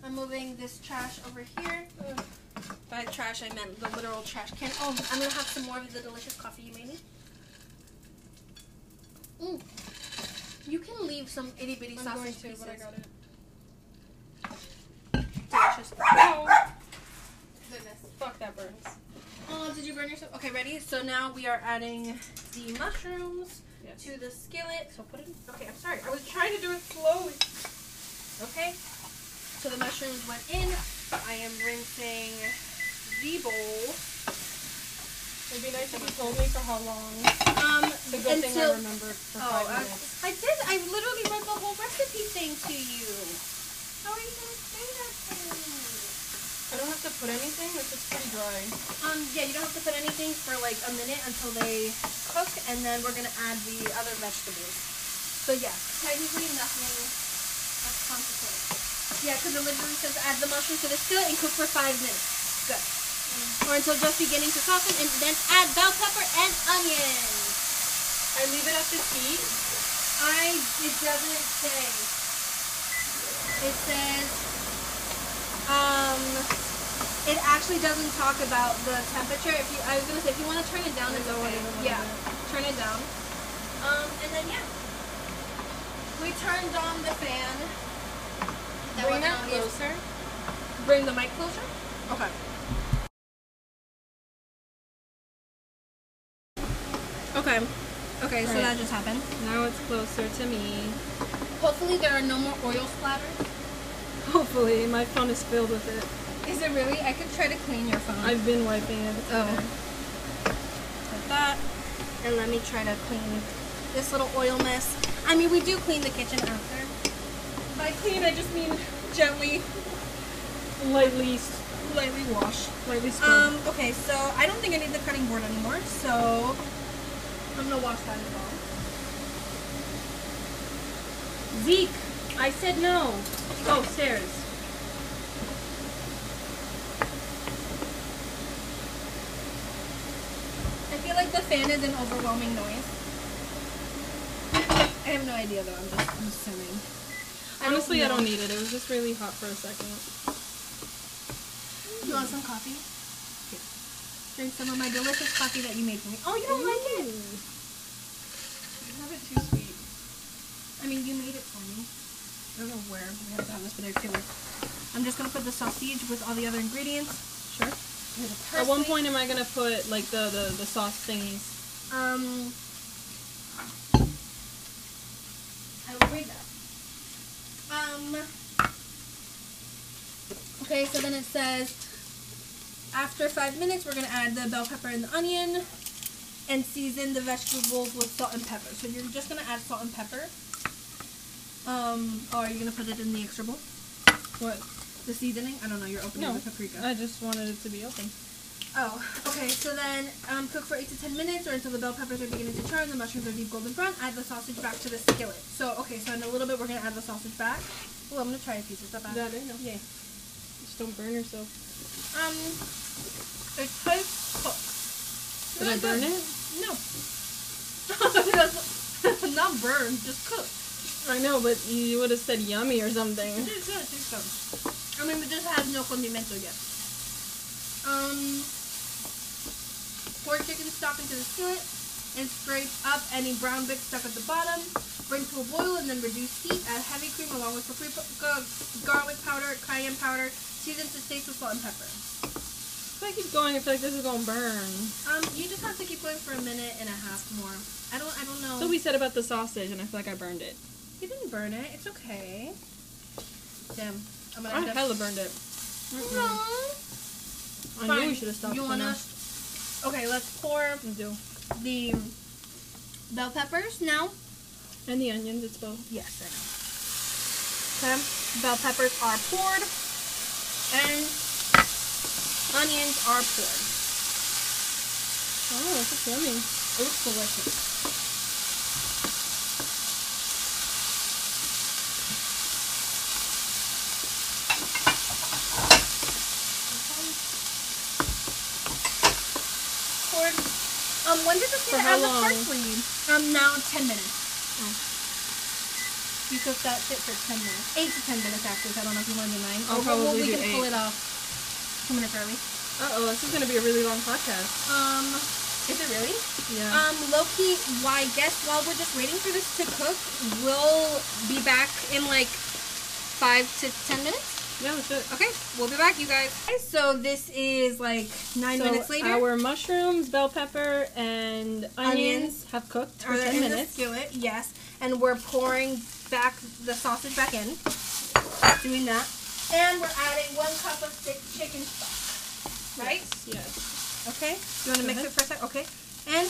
I'm moving this trash over here. Ugh. By trash, I meant the literal trash can. Oh, I'm gonna have some more of the delicious coffee you made me. Mm. You can leave some itty bitty I'm going sausage to, pieces. but I got it. Delicious. No. Goodness. Fuck, that burns. Oh, did you burn yourself? Okay, ready? So now we are adding the mushrooms Yes. to the skillet. So put it in. Okay, I'm sorry. I was trying to do it slowly. Okay. So the mushrooms went in. I am rinsing the bowl. It'd be nice if you told me for how long. Um, a good thing I remembered for Oh, five I, minutes. I did. I literally read the whole recipe thing to you. How are you gonna say that to me? I don't have to put anything. This is pretty dry. Um, yeah, you don't have to put anything for like a minute until they cook, and then we're gonna add the other vegetables. So yeah, technically nothing of consequence. Yeah, because it literally says add the mushrooms to the skillet and cook for five minutes. Good. Or until just beginning to soften, and then add bell pepper and onions. I leave it at this heat. I it doesn't say. It says um it actually doesn't talk about the temperature. If you I was gonna say if you want to turn it down it's Lower okay. it Yeah. Turn it down. Um and then yeah. We turned on the fan. That Bring that closer. Bring the mic closer? Okay. Okay. Okay, so that just happened. Now it's closer to me. Hopefully there are no more oil splatters. Hopefully, my phone is filled with it. Is it really? I could try to clean your phone. I've been wiping it. Oh. Like that. And let me try to clean this little oil mess. I mean, we do clean the kitchen after. By clean, I just mean gently, Lightly, lightly wash. lightly scrub. Um, okay, so I don't think I need the cutting board anymore, so I'm gonna wash that as well. Zeke, I said no. Go upstairs. I feel like the fan is an overwhelming noise. I have no idea though, I'm just I'm assuming. Honestly, I know. don't need it. It was just really hot for a second. You want some coffee? Here. Drink some of my delicious coffee that you made for me. Oh, you don't like it? You have it too sweet. I mean, you made it for me. I don't know where we have to have this, but I feel like I'm just gonna put the sausage with all the other ingredients. Sure. At one point, am I gonna put like the the, the sauce thingies? Um, I will read that. Um, okay, so then it says, after five minutes, we're gonna add the bell pepper and the onion, and season the vegetables with salt and pepper. So you're just gonna add salt and pepper. Um, or are you gonna put it in the extra bowl? What? The seasoning? I don't know. You're opening No. the paprika. I just wanted it to be open. Oh, okay. So then um, cook for 8 to 10 minutes or until the bell peppers are beginning to char and the mushrooms are deep golden brown. Add the sausage back to the skillet. So, okay, so in a little bit we're going to add the sausage back. Well, I'm going to try a piece. Is that bad? That I know. Yeah. Just don't burn yourself. Um, it tastes cooked. Did I burn it? No. Not burn, just cooked. I know, but you would have said yummy or something. It is good, it good. I mean, it just has no condimento yet. Um, pour chicken stock into the skillet and scrape up any brown bits stuck at the bottom. Bring to a boil and then reduce heat. Add heavy cream along with paprika, garlic powder, cayenne powder. Season to taste with salt and pepper. If I keep going, I feel like this is gonna burn. Um, you just have to keep going for a minute and a half more. I don't, I don't know. So we said about the sausage, and I feel like I burned it. you didn't burn it. It's okay. Damn, I'm gonna I end hella burned it. No. I knew we should have stopped. You by wanna? now. Okay, let's pour I do. the bell peppers now. And the onions, it's both. Yes, I know. Okay, bell peppers are poured, and onions are poured. Oh, that's so yummy. It looks delicious. Poured. Um, when did this get how add the long? parsley? Um, now 10 minutes. Oh. You cook that shit for 10 minutes. 8 to 10 minutes, actually, so I don't know if you want to do 9. I'll Or probably we do can pull it off 2 minutes early. Uh oh, this is gonna be a really long podcast. Um, is it really? Yeah. Um, Loki, well, I guess while we're just waiting for this to cook, we'll be back in like five to ten minutes. Yeah, that's it. Okay, we'll be back, you guys. Okay, so this is like nine So minutes later. Our mushrooms, bell pepper, and onions, Onions have cooked for Are they 10 in the minutes. skillet, yes, and we're pouring back the sausage back in, doing that, and we're adding one cup of thick chicken stock. Right? Yes. Okay. You want to mix ahead. it for a sec? Okay. And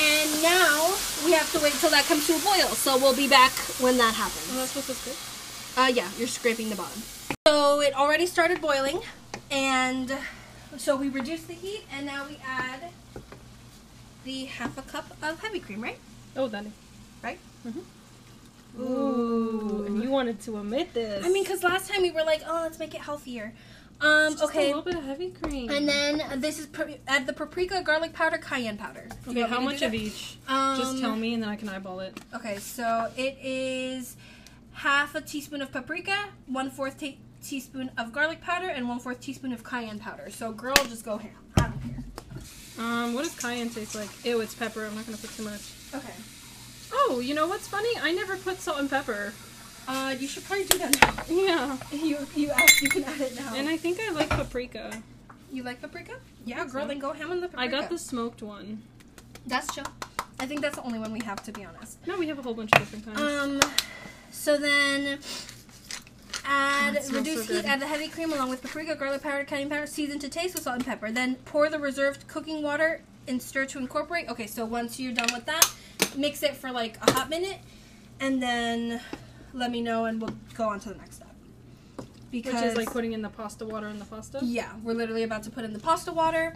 and now we have to wait till that comes to a boil. So we'll be back when that happens. Oh, that's what this is. Uh, yeah, you're scraping the bottom. So it already started boiling, and so we reduce the heat, and now we add the half a cup of heavy cream, right? Oh, Danny. Right? Mm-hmm. Ooh, and you wanted to omit this. I mean, because last time we were like, oh, let's make it healthier. Um, Just okay. a little bit of heavy cream. And then this is pr- add the paprika, garlic powder, cayenne powder. Do you okay, want me how to much do of that? each? Um, Just tell me, and then I can eyeball it. Okay, so it is half a teaspoon of paprika, one fourth ta- teaspoon of garlic powder, and one fourth teaspoon of cayenne powder. So, girl, just go ham. I don't care. Um, what does cayenne taste like? Ew, it's pepper. I'm not gonna put too much. Okay. Oh, you know what's funny? I never put salt and pepper. Uh, you should probably do that now. Yeah. You you asked, you can add it now. And I think I like paprika. you like paprika? Yeah, girl, so. then go ham on the paprika. I got the smoked one. That's chill. I think that's the only one we have, to be honest. No, we have a whole bunch of different kinds. Um, so then Add reduce so heat. Add the heavy cream along with paprika, garlic powder, cayenne powder, season to taste with salt and pepper. Then pour the reserved cooking water and stir to incorporate. Okay, so once you're done with that, mix it for like a hot minute, and then let me know, and we'll go on to the next step. Because Which is like putting in the pasta water in the pasta. yeah, we're literally about to put in the pasta water,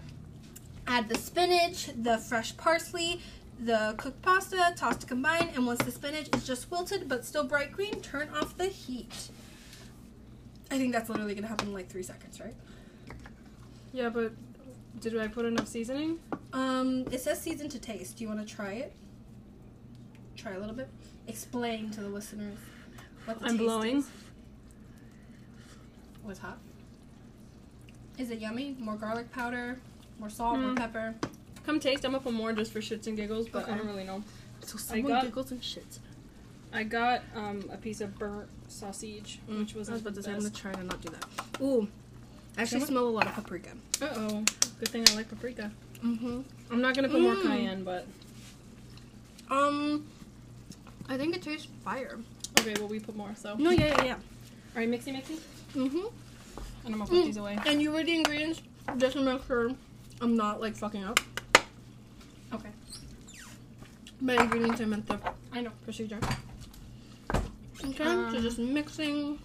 add the spinach, the fresh parsley, the cooked pasta, toss to combine, and once the spinach is just wilted but still bright green, turn off the heat. I think that's literally gonna happen in like three seconds, right? Yeah, but did I put enough seasoning? Um, it says season to taste. Do you want to try it? Try a little bit. Explain to the listeners what the I'm taste blowing. is. What's hot? Is it yummy? More garlic powder, more salt, more Mm. pepper. Come taste. I'm gonna put more just for shits and giggles, but I don't really know. So someone got- giggles and shit. I got um, a piece of burnt sausage, which was I was about to say I'm gonna best. try to not do that. Ooh, I actually smell a lot of paprika. Uh oh. Good thing I like paprika. Mm-hmm. I'm not gonna put more Mm. cayenne, but Um, I think it tastes fire. Okay. Well, we put more. So. No, yeah, yeah, yeah. All right, mixy, mixy. Mm-hmm. And I'm gonna put Mm. these away. And you read the ingredients just to make sure I'm not like fucking up. Okay. By ingredients, I meant the I know. procedure. Okay, so Um, just mixing,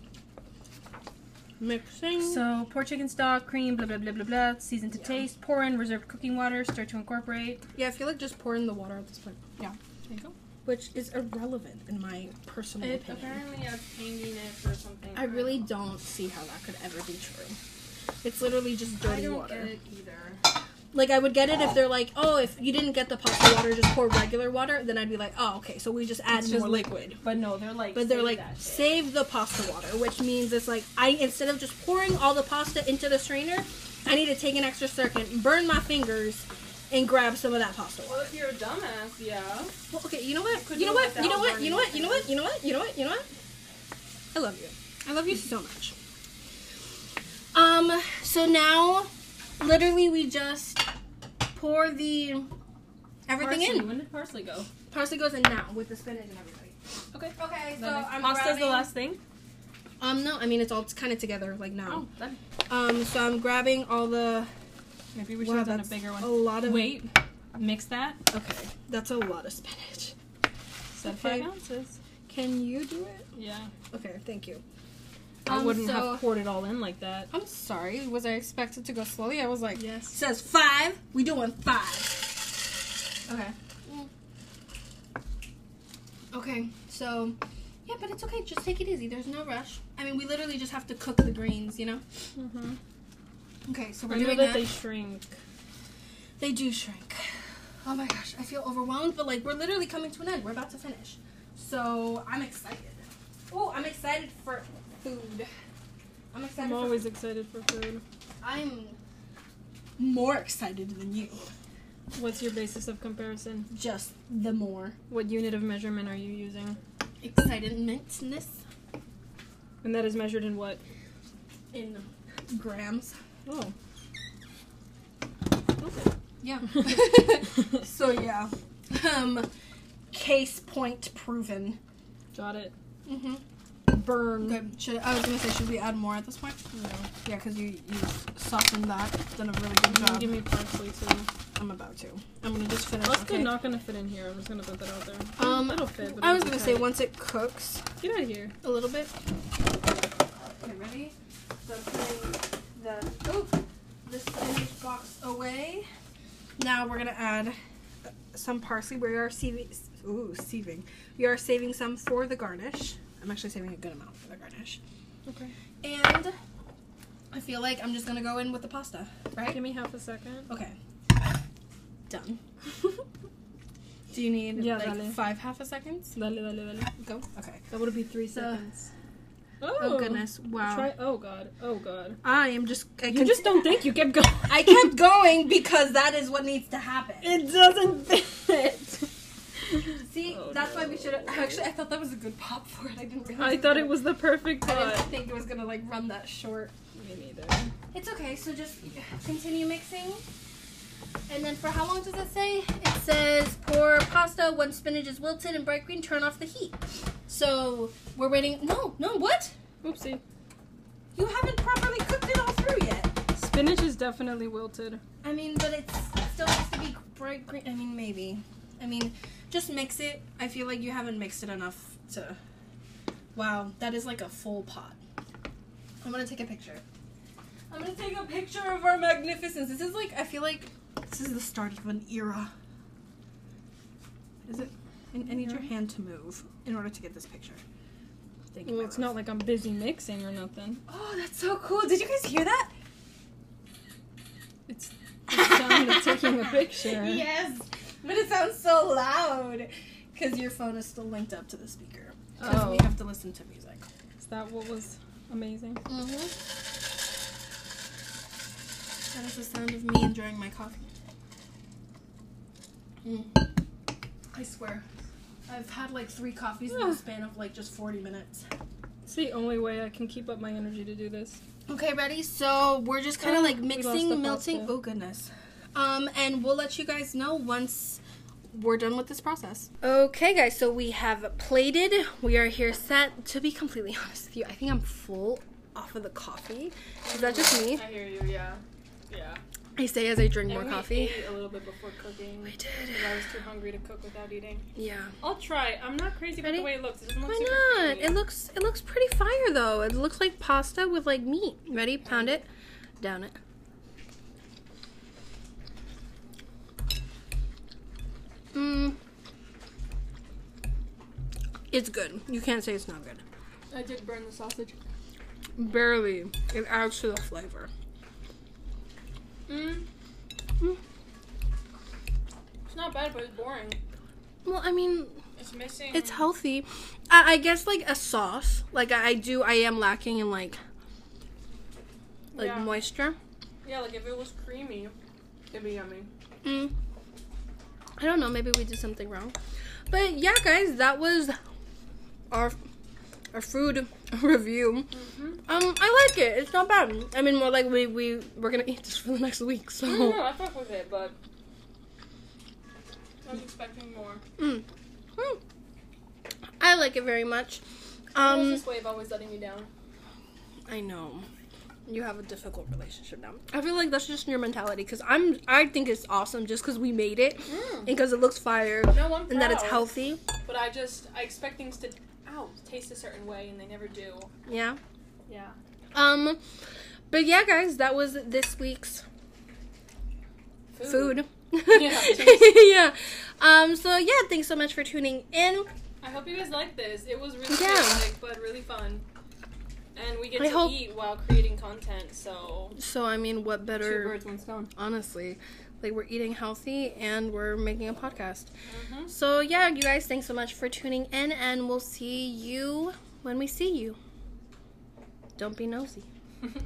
mixing. So pour chicken stock, cream, blah blah blah blah blah. Season to Yeah. taste. Pour in reserved cooking water. Stir to incorporate. yeah, I feel like just pour in the water at this point. Yeah, There you go. Which is irrelevant in my personal It opinion. apparently has tanginess or something. I really don't see how that could ever be true. It's literally just dirty I don't water. get it either. Like I would get it if they're like, oh, if you didn't get the pasta water, just pour regular water. Then I'd be like, oh, okay, so we just add It's more just liquid. But no, they're like. But they're save like, that save the pasta water, which means it's like I instead of just pouring all the pasta into the strainer, I need to take an extra second, burn my fingers, and grab some of that pasta water. Well, if you're a dumbass, yeah. Well, okay, you know what? You know what? You know what? You know what? You know what? You know what? You know what? You know what? I love you. I love you so much. Um. So now, literally, we just pour the everything Parsley. in. When did parsley go? Parsley goes in now with the spinach and everything. Okay. Okay. So Then I'm pasta's grabbing, the last thing. Um. No, I mean it's all kind of together like now. Oh, done. Um. So I'm grabbing all the. Maybe we should Wow, have done a bigger one. a lot of. Wait, mix that. Okay. That's a lot of spinach. Said Okay. five ounces. Can you do it? Yeah. Okay. Thank you. I Um, wouldn't so- have poured it all in like that. I'm sorry. Was I expected to go slowly? I was like, Yes. it says five. We doing five. Okay. Okay. So, yeah, but it's okay. Just take it easy. There's no rush. I mean, we literally just have to cook the greens, you know. Mm-hmm. Okay. So we're I know doing that that. they shrink. They do shrink. Oh my gosh, I feel overwhelmed, but like we're literally coming to an end. We're about to finish. So I'm excited. Oh, I'm excited for food. I'm excited I'm always excited for food. I'm more excited than you. What's your basis of comparison? Just the more What unit of measurement are you using? excitedness And that is measured in what? in grams. Oh. Yeah. so yeah. Um case point proven. Got it. Mm-hmm. Burn. Good. Should I was gonna say, should we add more at this point? No. Yeah, because you you softened that. Done a really good You can job. Give me parsley too. I'm about to. I'm gonna just finish. That's okay? good. Not gonna fit in here. I'm just gonna put that out there. Um, it'll fit. But I was gonna be say tight. once it cooks Get out of here. a little bit. Okay, ready? So I'm putting the oh, the spinach box away. Now we're gonna add some parsley. We are saving. Ooh, saving. We are saving some for the garnish. I'm actually saving a good amount for the garnish. Okay. And I feel like I'm just gonna go in with the pasta, right? Give me half a second. Okay. Done. Do you need Yeah, like dale. five half a seconds? Dale, dale, dale. Go. Okay. That would be three So- seconds. Oh, Oh, goodness! Wow. Try. Oh god. Oh god. I am just. I You just don't think you kept going. I kept going because that is what needs to happen. It doesn't fit. See, Oh, that's why we no. should. Actually, I thought that was a good pop for it. I didn't realize. I thought it was the perfect Pop. I didn't think it was gonna like run that short. Me neither. It's okay. So just continue mixing. And then for how long does it say? It says pour pasta when spinach is wilted and bright green. Turn off the heat. So we're waiting. No, no, what? Oopsie. You haven't properly cooked it all through yet. Spinach is definitely wilted. I mean, but it's it still has to be bright green. I mean, maybe. I mean, just mix it. I feel like you haven't mixed it enough to. Wow, that is like a full pot. I'm gonna take a picture. I'm gonna take a picture of our magnificence. This is like I feel like this is the start of an era. Is it? I I need your hand to move in order to get this picture. Thank you. Well, it's not like I'm busy mixing or nothing. Oh, that's so cool. Did you guys hear that? It's the sound of taking a picture. Yes, but it sounds so loud because your phone is still linked up to the speaker. Because we Oh. have to listen to music. Is that what was amazing? Mm-hmm. That is the sound of me enjoying my coffee. Mm. I swear, I've had like three coffees in the Ah. span of like just 40 minutes. It's the only way I can keep up my energy to do this. Okay, ready? So we're just kind of Oh, like mixing, the melting. pasta. Oh goodness. Um, and we'll let you guys know once we're done with this process. Okay, guys. So we have plated. We are here set. To be completely honest with you, I think I'm full off of the coffee. Is that just me? I hear you. Yeah. Yeah. I say as I drink more and we coffee. ate a little bit before cooking. We did. I was too hungry to cook without eating. Yeah. I'll try. I'm not crazy Ready? with the way it looks. It doesn't look Why not? creamy. It looks it looks pretty fire though. It looks like pasta with like meat. Ready? Pound it. Down it. Mmm. It's good. You can't say it's not good. I did burn the sausage. Barely. It adds to the flavor. Mm. Mm. It's not bad, but it's boring. Well, I mean, It's missing. it's healthy. I, I guess like a sauce. Like I, I do. I am lacking in like like Yeah. moisture. Yeah, like if it was creamy, it'd be yummy. Mm. I don't know. Maybe we did something wrong. But yeah, guys, that was our our food review. Mm-hmm. Um, I like it. It's not bad. I mean, more like we we we're gonna eat this for the next week. So. No, no, I fuck with it, but I was expecting more. Mm. Mm. I like it very much. Um, this way of always letting me down. I know. You have a difficult relationship now. I feel like that's just your mentality because I'm. I think it's awesome just because we made it and because it looks fire No, and that it's healthy. But I just I expect things to taste a certain way, and they never do. Yeah. Yeah. Um, but yeah, guys, that was this week's food. Yeah, yeah. Um. So yeah, thanks so much for tuning in. I hope you guys like this. It was really Yeah. chaotic, but really fun. And we get I to hope- eat while creating content, so So I mean, what better? Two birds, one stone. Honestly, like we're eating healthy and we're making a podcast. Mhm. So yeah, you guys, thanks so much for tuning in, and we'll see you when we see you. Don't be nosy.